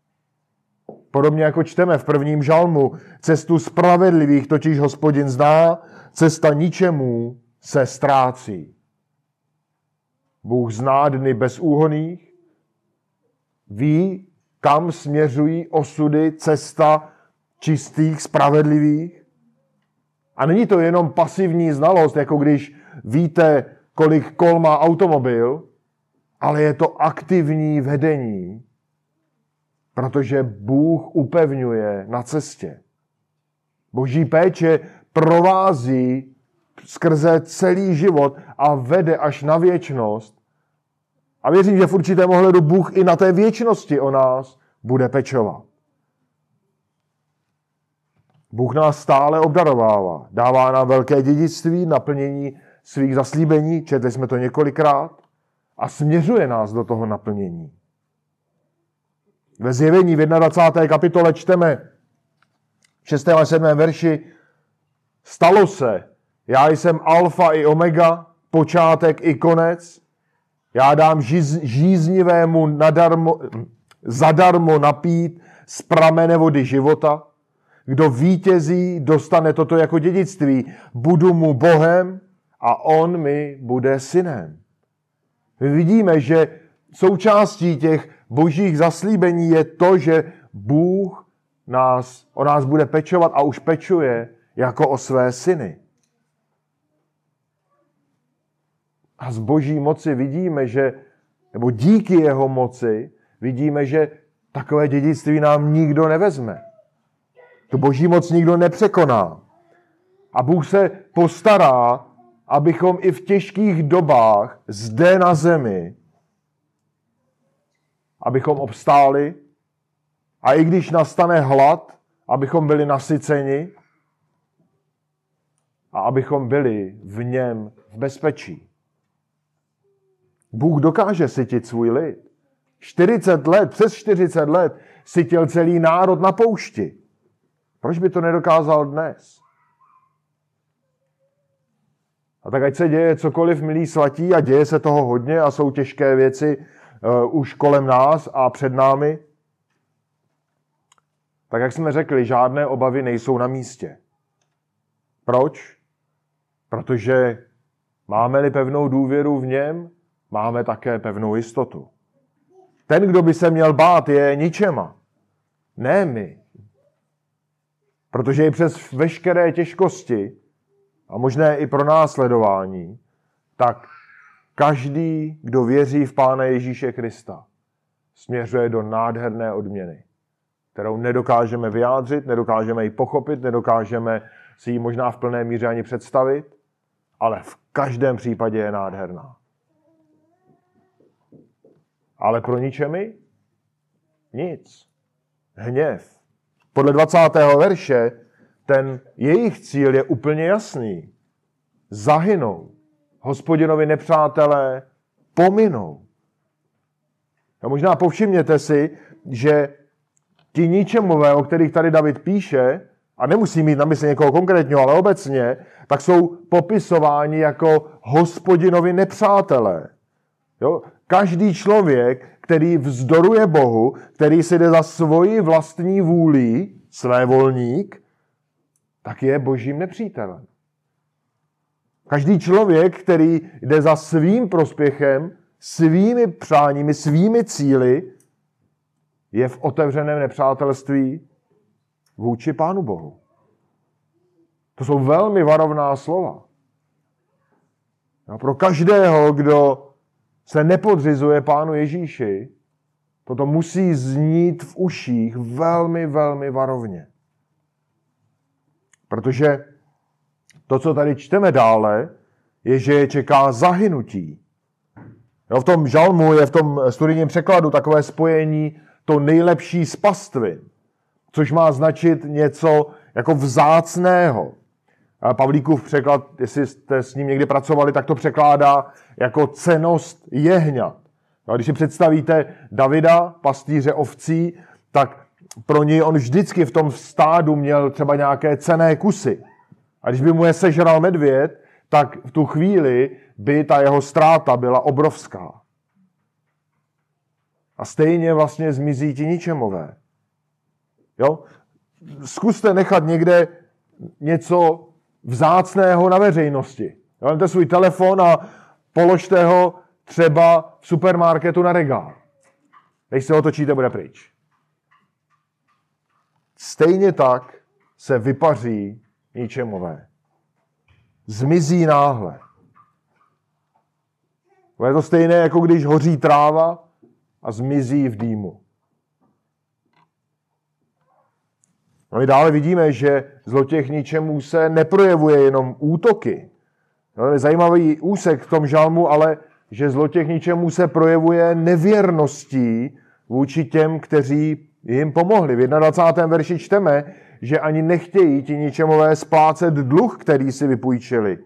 Podobně jako čteme v prvním žalmu, cestu spravedlivých totiž hospodin zná, cesta ničemu se ztrácí. Bůh zná dny bezúhoných, ví, kam směřují osudy, cesta čistých, spravedlivých. A není to jenom pasivní znalost, jako když víte, kolik kol má automobil, ale je to aktivní vedení, protože Bůh upevňuje na cestě. Boží péče provází skrze celý život a vede až na věčnost. A věřím, že v určitém ohledu Bůh i na té věčnosti o nás bude pečovat. Bůh nás stále obdarovává. Dává nám velké dědictví, naplnění svých zaslíbení, četli jsme to několikrát, a směřuje nás do toho naplnění. Ve zjevení v 21. kapitole čteme v 6. a 7. verši Stalo se, já jsem alfa i omega, počátek i konec. Já dám žíz, žíznivému nadarmo, zadarmo napít z pramene vody života. Kdo vítězí, dostane toto jako dědictví. Budu mu Bohem a on mi bude synem. My vidíme, že součástí těch božích zaslíbení je to, že Bůh nás, o nás bude pečovat a už pečuje jako o své syny. A z boží moci vidíme, že, nebo díky jeho moci, vidíme, že takové dědictví nám nikdo nevezme. Tu boží moc nikdo nepřekoná. A Bůh se postará, abychom i v těžkých dobách zde na zemi, abychom obstáli a i když nastane hlad, abychom byli nasyceni a abychom byli v něm v bezpečí. Bůh dokáže sytit svůj lid. 40 let, přes 40 let sytil celý národ na poušti. Proč by to nedokázal dnes? A tak ať se děje cokoliv, milí svatí, a děje se toho hodně a jsou těžké věci uh, už kolem nás a před námi, tak jak jsme řekli, žádné obavy nejsou na místě. Proč? Protože máme-li pevnou důvěru v něm, máme také pevnou jistotu. Ten, kdo by se měl bát, je ničema. Ne my. Protože i přes veškeré těžkosti a možné i pro následování, tak každý, kdo věří v Pána Ježíše Krista, směřuje do nádherné odměny, kterou nedokážeme vyjádřit, nedokážeme ji pochopit, nedokážeme si ji možná v plné míře ani představit, ale v každém případě je nádherná. Ale pro ničemi? Nic. Hněv. Podle 20. verše ten jejich cíl je úplně jasný. Zahynou. Hospodinovi nepřátelé pominou. A možná povšimněte si, že ti ničemové, o kterých tady David píše, a nemusí mít na mysli někoho konkrétního, ale obecně, tak jsou popisováni jako hospodinovi nepřátelé. Jo? Každý člověk, který vzdoruje Bohu, který si jde za svoji vlastní vůli, své volník, tak je božím nepřítelem. Každý člověk, který jde za svým prospěchem, svými přáními, svými cíly, je v otevřeném nepřátelství vůči Pánu Bohu. To jsou velmi varovná slova. A pro každého, kdo se nepodřizuje Pánu Ježíši, toto musí znít v uších velmi, velmi varovně. Protože to, co tady čteme dále, je, že je čeká zahynutí. Jo, v tom žalmu je v tom studijním překladu takové spojení to nejlepší z pastvin, což má značit něco jako vzácného. Pavlíkův překlad, jestli jste s ním někdy pracovali, tak to překládá jako cenost jehňat. A když si představíte Davida, pastýře ovcí, tak pro něj on vždycky v tom stádu měl třeba nějaké cené kusy. A když by mu je sežral medvěd, tak v tu chvíli by ta jeho ztráta byla obrovská. A stejně vlastně zmizí ti ničemové. Jo? Zkuste nechat někde něco vzácného na veřejnosti. Vemte svůj telefon a položte ho třeba v supermarketu na regál. Když se otočíte, bude pryč. Stejně tak se vypaří ničemové. Zmizí náhle. Je to stejné, jako když hoří tráva a zmizí v dýmu. No my dále vidíme, že zlotěch ničemu se neprojevuje jenom útoky. No, je zajímavý úsek v tom žalmu, ale že zlotěch ničemu se projevuje nevěrností vůči těm, kteří jim pomohli. V 21. verši čteme, že ani nechtějí ti ničemové splácet dluh, který si vypůjčili.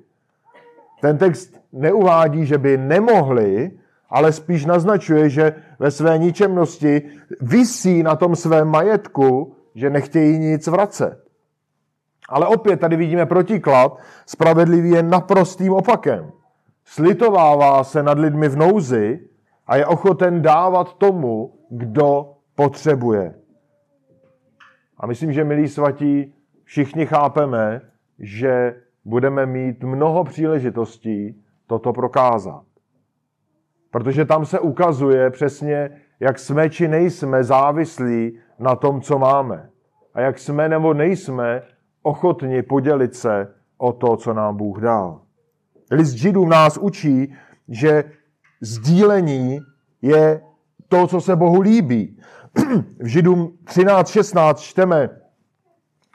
Ten text neuvádí, že by nemohli, ale spíš naznačuje, že ve své ničemnosti visí na tom svém majetku, že nechtějí nic vracet. Ale opět tady vidíme protiklad. Spravedlivý je naprostým opakem. Slitovává se nad lidmi v nouzi a je ochoten dávat tomu, kdo potřebuje. A myslím, že, milí svatí, všichni chápeme, že budeme mít mnoho příležitostí toto prokázat. Protože tam se ukazuje přesně, jak jsme či nejsme závislí na tom, co máme. A jak jsme nebo nejsme ochotni podělit se o to, co nám Bůh dal. List Židům nás učí, že sdílení je to, co se Bohu líbí. v Židům 13.16 čteme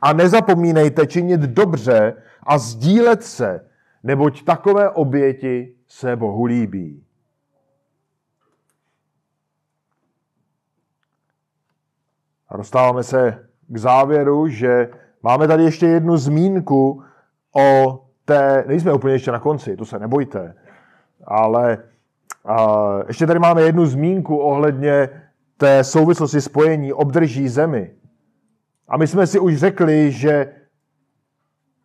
a nezapomínejte činit dobře a sdílet se, neboť takové oběti se Bohu líbí. A dostáváme se k závěru, že máme tady ještě jednu zmínku o té, nejsme úplně ještě na konci, to se nebojte, ale a, ještě tady máme jednu zmínku ohledně té souvislosti spojení obdrží zemi. A my jsme si už řekli, že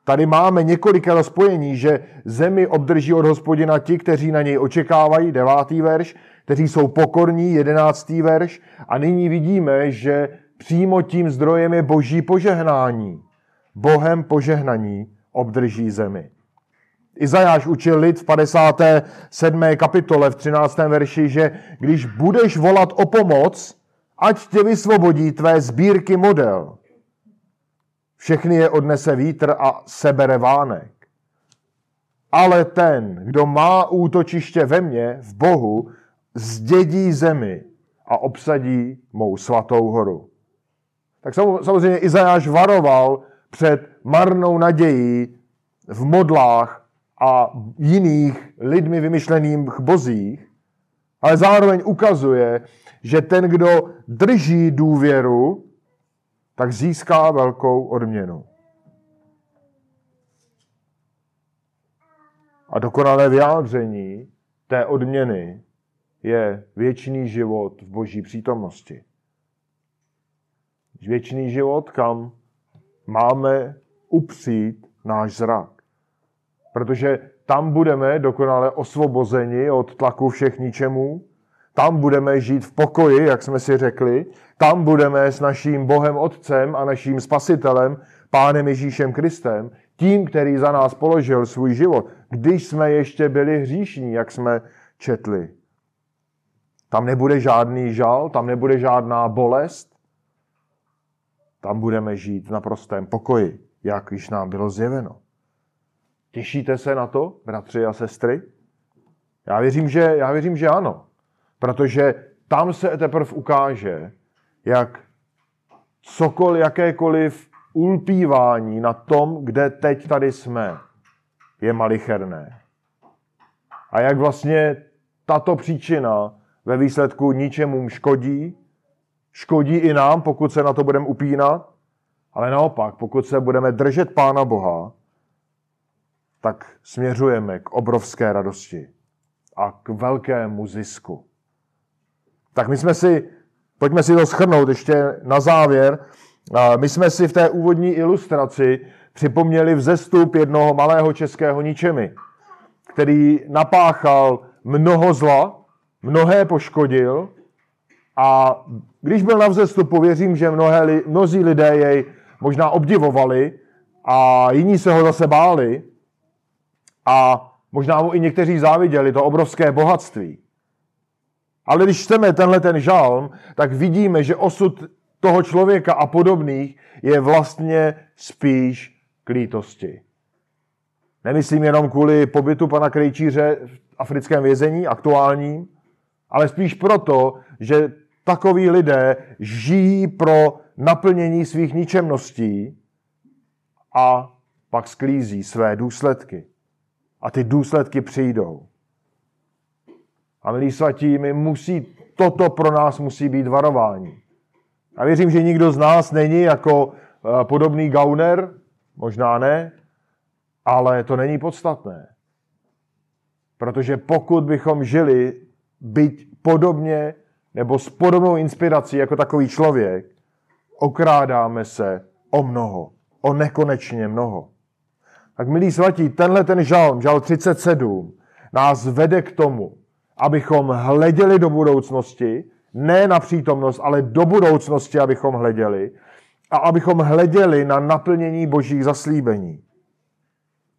tady máme několik spojení, že zemi obdrží od hospodina ti, kteří na něj očekávají, devátý verš, kteří jsou pokorní, jedenáctý verš. A nyní vidíme, že přímo tím zdrojem je boží požehnání. Bohem požehnaní obdrží zemi. Izajáš učil lid v 57. kapitole v 13. verši, že když budeš volat o pomoc, ať tě vysvobodí tvé sbírky model. Všechny je odnese vítr a sebere vánek. ale ten, kdo má útočiště ve mně, v Bohu, zdědí zemi a obsadí mou svatou horu. Tak samozřejmě Izajáš varoval před marnou nadějí v modlách a jiných lidmi vymyšlených bozích, ale zároveň ukazuje, že ten, kdo drží důvěru, tak získá velkou odměnu. A dokonalé vyjádření té odměny je věčný život v boží přítomnosti. Věčný život, kam máme upřít náš zrak. Protože tam budeme dokonale osvobozeni od tlaku všech ničemů, tam budeme žít v pokoji, jak jsme si řekli, tam budeme s naším Bohem Otcem a naším Spasitelem, Pánem Ježíšem Kristem, tím, který za nás položil svůj život, když jsme ještě byli hříšní, jak jsme četli. Tam nebude žádný žal, tam nebude žádná bolest, tam budeme žít v naprostém pokoji, jak již nám bylo zjeveno. Těšíte se na to, bratři a sestry? Já věřím, že, já věřím, že ano. Protože tam se teprve ukáže, jak cokoliv, jakékoliv ulpívání na tom, kde teď tady jsme, je malicherné. A jak vlastně tato příčina ve výsledku ničemu škodí, škodí i nám, pokud se na to budeme upínat, ale naopak, pokud se budeme držet Pána Boha, tak směřujeme k obrovské radosti a k velkému zisku. Tak my jsme si, pojďme si to schrnout ještě na závěr, my jsme si v té úvodní ilustraci připomněli vzestup jednoho malého českého ničemi, který napáchal mnoho zla, mnohé poškodil a když byl na vzestupu, věřím, že mnohé, mnozí lidé jej možná obdivovali a jiní se ho zase báli a možná mu i někteří záviděli to obrovské bohatství. Ale když čteme tenhle ten žalm, tak vidíme, že osud toho člověka a podobných je vlastně spíš k lítosti. Nemyslím jenom kvůli pobytu pana Krejčíře v africkém vězení, aktuálním, ale spíš proto, že takoví lidé žijí pro naplnění svých ničemností a pak sklízí své důsledky. A ty důsledky přijdou. A milí svatí, my musí, toto pro nás musí být varování. A věřím, že nikdo z nás není jako eh, podobný gauner, možná ne, ale to není podstatné. Protože pokud bychom žili být podobně nebo s podobnou inspirací jako takový člověk, okrádáme se o mnoho, o nekonečně mnoho. Tak milí svatí, tenhle ten žalm, žal 37, nás vede k tomu, abychom hleděli do budoucnosti, ne na přítomnost, ale do budoucnosti, abychom hleděli a abychom hleděli na naplnění božích zaslíbení.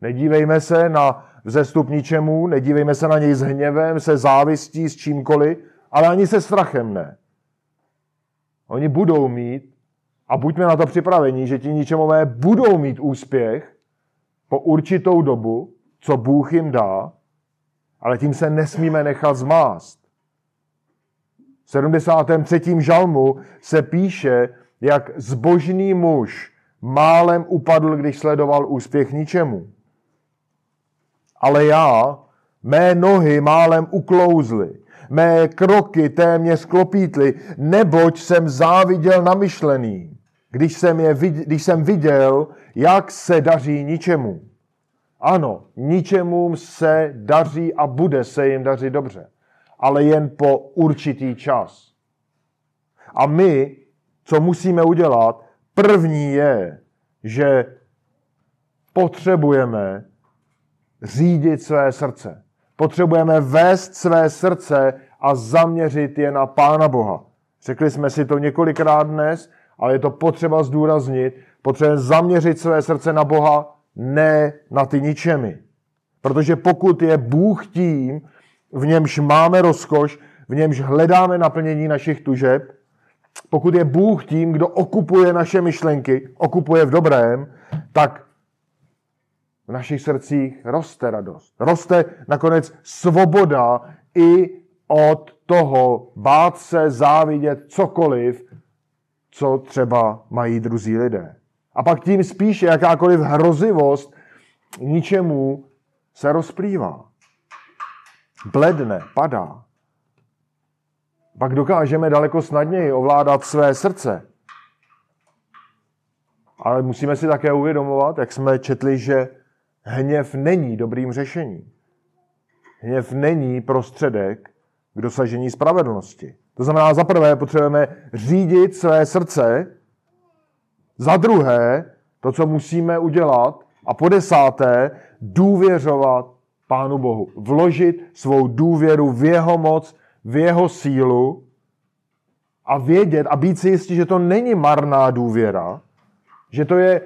Nedívejme se na vzestup ničemu, nedívejme se na něj s hněvem, se závistí, s čímkoliv, ale ani se strachem ne. Oni budou mít, a buďme na to připraveni, že ti ničemové budou mít úspěch po určitou dobu, co Bůh jim dá, ale tím se nesmíme nechat zmást. V 73. žalmu se píše, jak zbožný muž málem upadl, když sledoval úspěch ničemu. Ale já, mé nohy málem uklouzly, mé kroky téměř sklopítly, neboť jsem záviděl namyšlený, když jsem, je, když jsem viděl, jak se daří ničemu. Ano, ničemu se daří a bude se jim dařit dobře, ale jen po určitý čas. A my, co musíme udělat, první je, že potřebujeme řídit své srdce. Potřebujeme vést své srdce a zaměřit je na Pána Boha. Řekli jsme si to několikrát dnes, ale je to potřeba zdůraznit. Potřebujeme zaměřit své srdce na Boha, ne na ty ničemi. Protože pokud je Bůh tím, v němž máme rozkoš, v němž hledáme naplnění našich tužeb, pokud je Bůh tím, kdo okupuje naše myšlenky, okupuje v dobrém, tak v našich srdcích roste radost. Roste nakonec svoboda i od toho bát se, závidět cokoliv, co třeba mají druzí lidé. A pak tím spíše jakákoliv hrozivost ničemu se rozplývá. Bledne, padá. Pak dokážeme daleko snadněji ovládat své srdce. Ale musíme si také uvědomovat, jak jsme četli, že hněv není dobrým řešením. Hněv není prostředek k dosažení spravedlnosti. To znamená, za prvé potřebujeme řídit své srdce, za druhé, to, co musíme udělat, a po desáté, důvěřovat Pánu Bohu. Vložit svou důvěru v jeho moc, v jeho sílu a vědět a být si jistí, že to není marná důvěra, že to je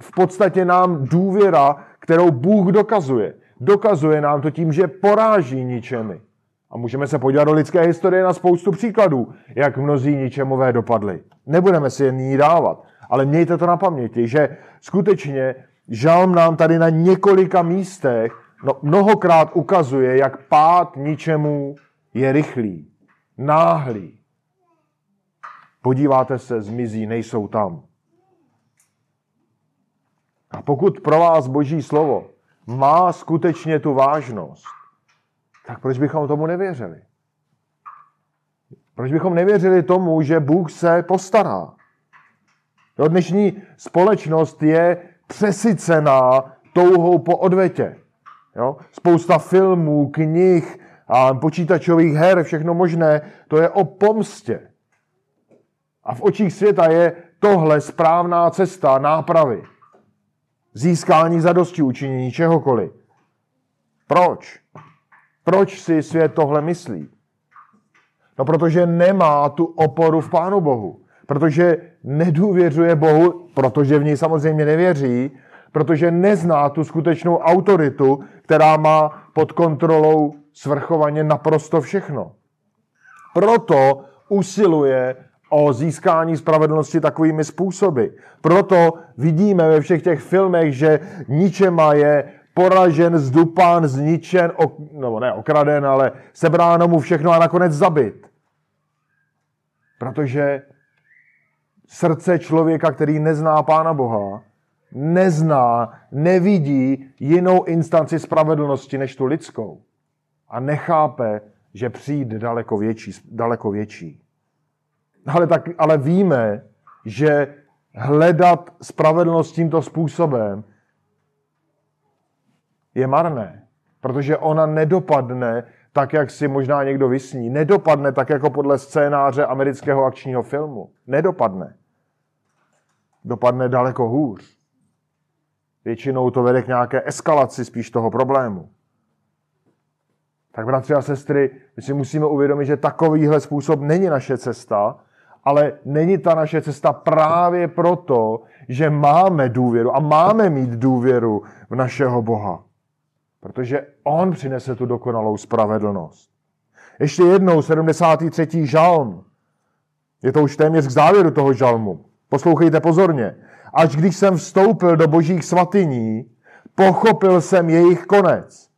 v podstatě nám důvěra, kterou Bůh dokazuje. Dokazuje nám to tím, že poráží ničemi. A můžeme se podívat do lidské historie na spoustu příkladů, jak mnozí ničemové dopadli. Nebudeme si je nyní dávat, ale mějte to na paměti, že skutečně žalm nám tady na několika místech no, mnohokrát ukazuje, jak pád ničemu je rychlý, náhlý. Podíváte se, zmizí, nejsou tam. A pokud pro vás Boží slovo má skutečně tu vážnost, tak proč bychom tomu nevěřili? Proč bychom nevěřili tomu, že Bůh se postará? Jo, dnešní společnost je přesycená touhou po odvetě. Jo? Spousta filmů, knih, a počítačových her, všechno možné, to je o pomstě. A v očích světa je tohle správná cesta nápravy. Získání zadosti učinění čehokoliv. Proč? Proč si svět tohle myslí? No protože nemá tu oporu v Pánu Bohu. Protože nedůvěřuje Bohu, protože v něj samozřejmě nevěří, protože nezná tu skutečnou autoritu, která má pod kontrolou svrchovaně naprosto všechno. Proto usiluje o získání spravedlnosti takovými způsoby. Proto vidíme ve všech těch filmech, že ničema je poražen, zdupán, zničen, ok, nebo ne okraden, ale sebráno mu všechno a nakonec zabit. Protože srdce člověka, který nezná Pána Boha, nezná, nevidí jinou instanci spravedlnosti než tu lidskou. A nechápe, že přijde daleko větší. Daleko větší. Ale, tak, ale víme, že hledat spravedlnost tímto způsobem je marné, protože ona nedopadne tak, jak si možná někdo vysní. Nedopadne tak, jako podle scénáře amerického akčního filmu. Nedopadne. Dopadne daleko hůř. Většinou to vede k nějaké eskalaci spíš toho problému. Tak bratři a sestry, my si musíme uvědomit, že takovýhle způsob není naše cesta, ale není ta naše cesta právě proto, že máme důvěru a máme mít důvěru v našeho Boha. Protože On přinese tu dokonalou spravedlnost. Ještě jednou 73. žalm. Je to už téměř k závěru toho žalmu. Poslouchejte pozorně. Až když jsem vstoupil do božích svatyní, pochopil jsem jejich konec.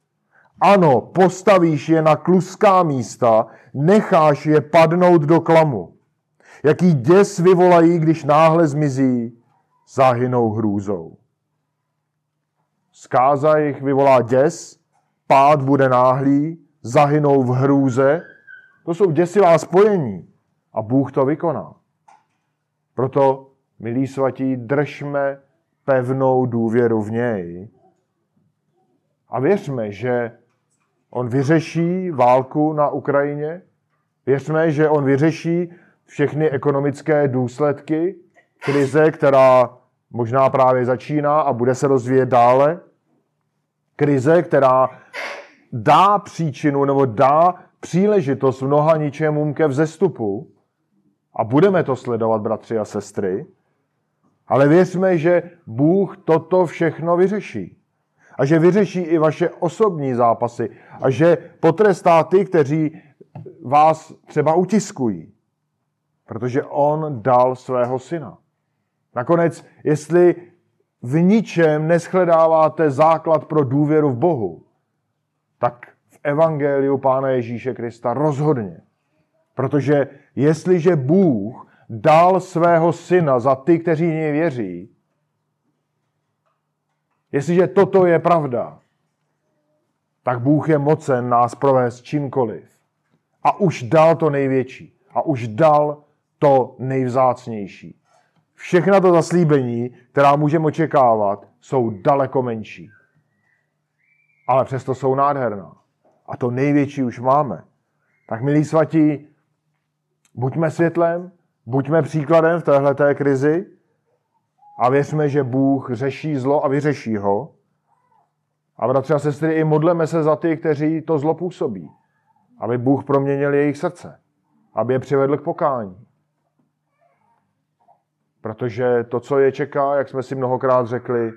Ano, postavíš je na kluská místa, necháš je padnout do klamu. Jaký děs vyvolají, když náhle zmizí, zahynou hrůzou. Zkáza jich vyvolá děs, pád bude náhlý, zahynou v hrůze. To jsou děsivá spojení a Bůh to vykoná. Proto, milí svatí, držme pevnou důvěru v něj a věřme, že on vyřeší válku na Ukrajině, věřme, že on vyřeší všechny ekonomické důsledky krize, která možná právě začíná a bude se rozvíjet dále. Krize, která dá příčinu nebo dá příležitost mnoha ničemům ke vzestupu. A budeme to sledovat, bratři a sestry. Ale věřme, že Bůh toto všechno vyřeší. A že vyřeší i vaše osobní zápasy. A že potrestá ty, kteří vás třeba utiskují. Protože on dal svého syna. Nakonec, jestli v ničem neschledáváte základ pro důvěru v Bohu, tak v Evangeliu Pána Ježíše Krista rozhodně. Protože jestliže Bůh dal svého syna za ty, kteří něj věří, jestliže toto je pravda, tak Bůh je mocen nás provést čímkoliv. A už dal to největší. A už dal to nejvzácnější. Všechna to zaslíbení, která můžeme očekávat, jsou daleko menší. Ale přesto jsou nádherná. A to největší už máme. Tak milí svatí, buďme světlem, buďme příkladem v téhleté krizi a věřme, že Bůh řeší zlo a vyřeší ho. A bratři a sestry, i modleme se za ty, kteří to zlo působí. Aby Bůh proměnil jejich srdce. Aby je přivedl k pokání. Protože to, co je čeká, jak jsme si mnohokrát řekli,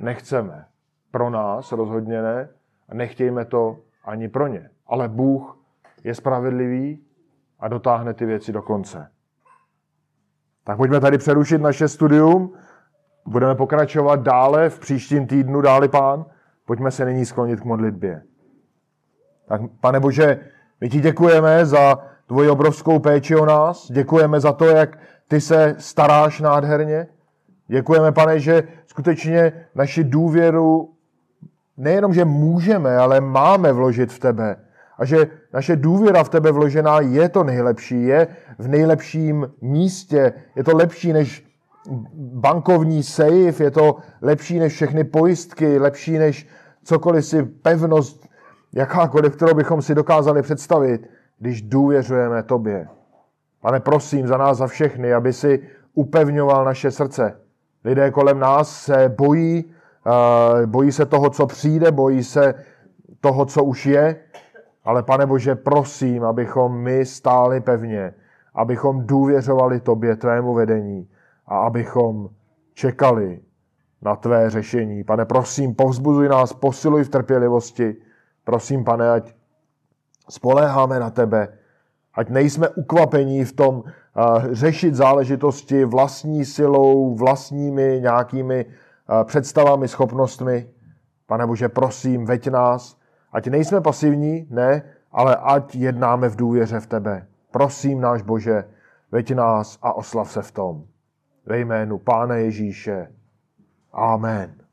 nechceme. Pro nás rozhodně ne. A nechtějme to ani pro ně. Ale Bůh je spravedlivý a dotáhne ty věci do konce. Tak pojďme tady přerušit naše studium. Budeme pokračovat dále v příštím týdnu, dáli pán. Pojďme se nyní sklonit k modlitbě. Tak, pane Bože, my ti děkujeme za tvoji obrovskou péči o nás. Děkujeme za to, jak ty se staráš nádherně. Děkujeme, pane, že skutečně naši důvěru nejenom, že můžeme, ale máme vložit v tebe. A že naše důvěra v tebe vložená je to nejlepší, je v nejlepším místě, je to lepší než bankovní safe, je to lepší než všechny pojistky, lepší než cokoliv si pevnost, jakákoliv, kterou bychom si dokázali představit, když důvěřujeme tobě. Pane, prosím za nás, za všechny, aby si upevňoval naše srdce. Lidé kolem nás se bojí, eh, bojí se toho, co přijde, bojí se toho, co už je, ale pane Bože, prosím, abychom my stáli pevně, abychom důvěřovali tobě, tvému vedení a abychom čekali na tvé řešení. Pane, prosím, povzbuzuj nás, posiluj v trpělivosti. Prosím, pane, ať spoléháme na tebe, ať nejsme ukvapení v tom uh, řešit záležitosti vlastní silou, vlastními nějakými uh, představami, schopnostmi. Pane Bože, prosím, veď nás, ať nejsme pasivní, ne, ale ať jednáme v důvěře v tebe. Prosím, náš Bože, veď nás a oslav se v tom. Ve jménu Pána Ježíše. Amen.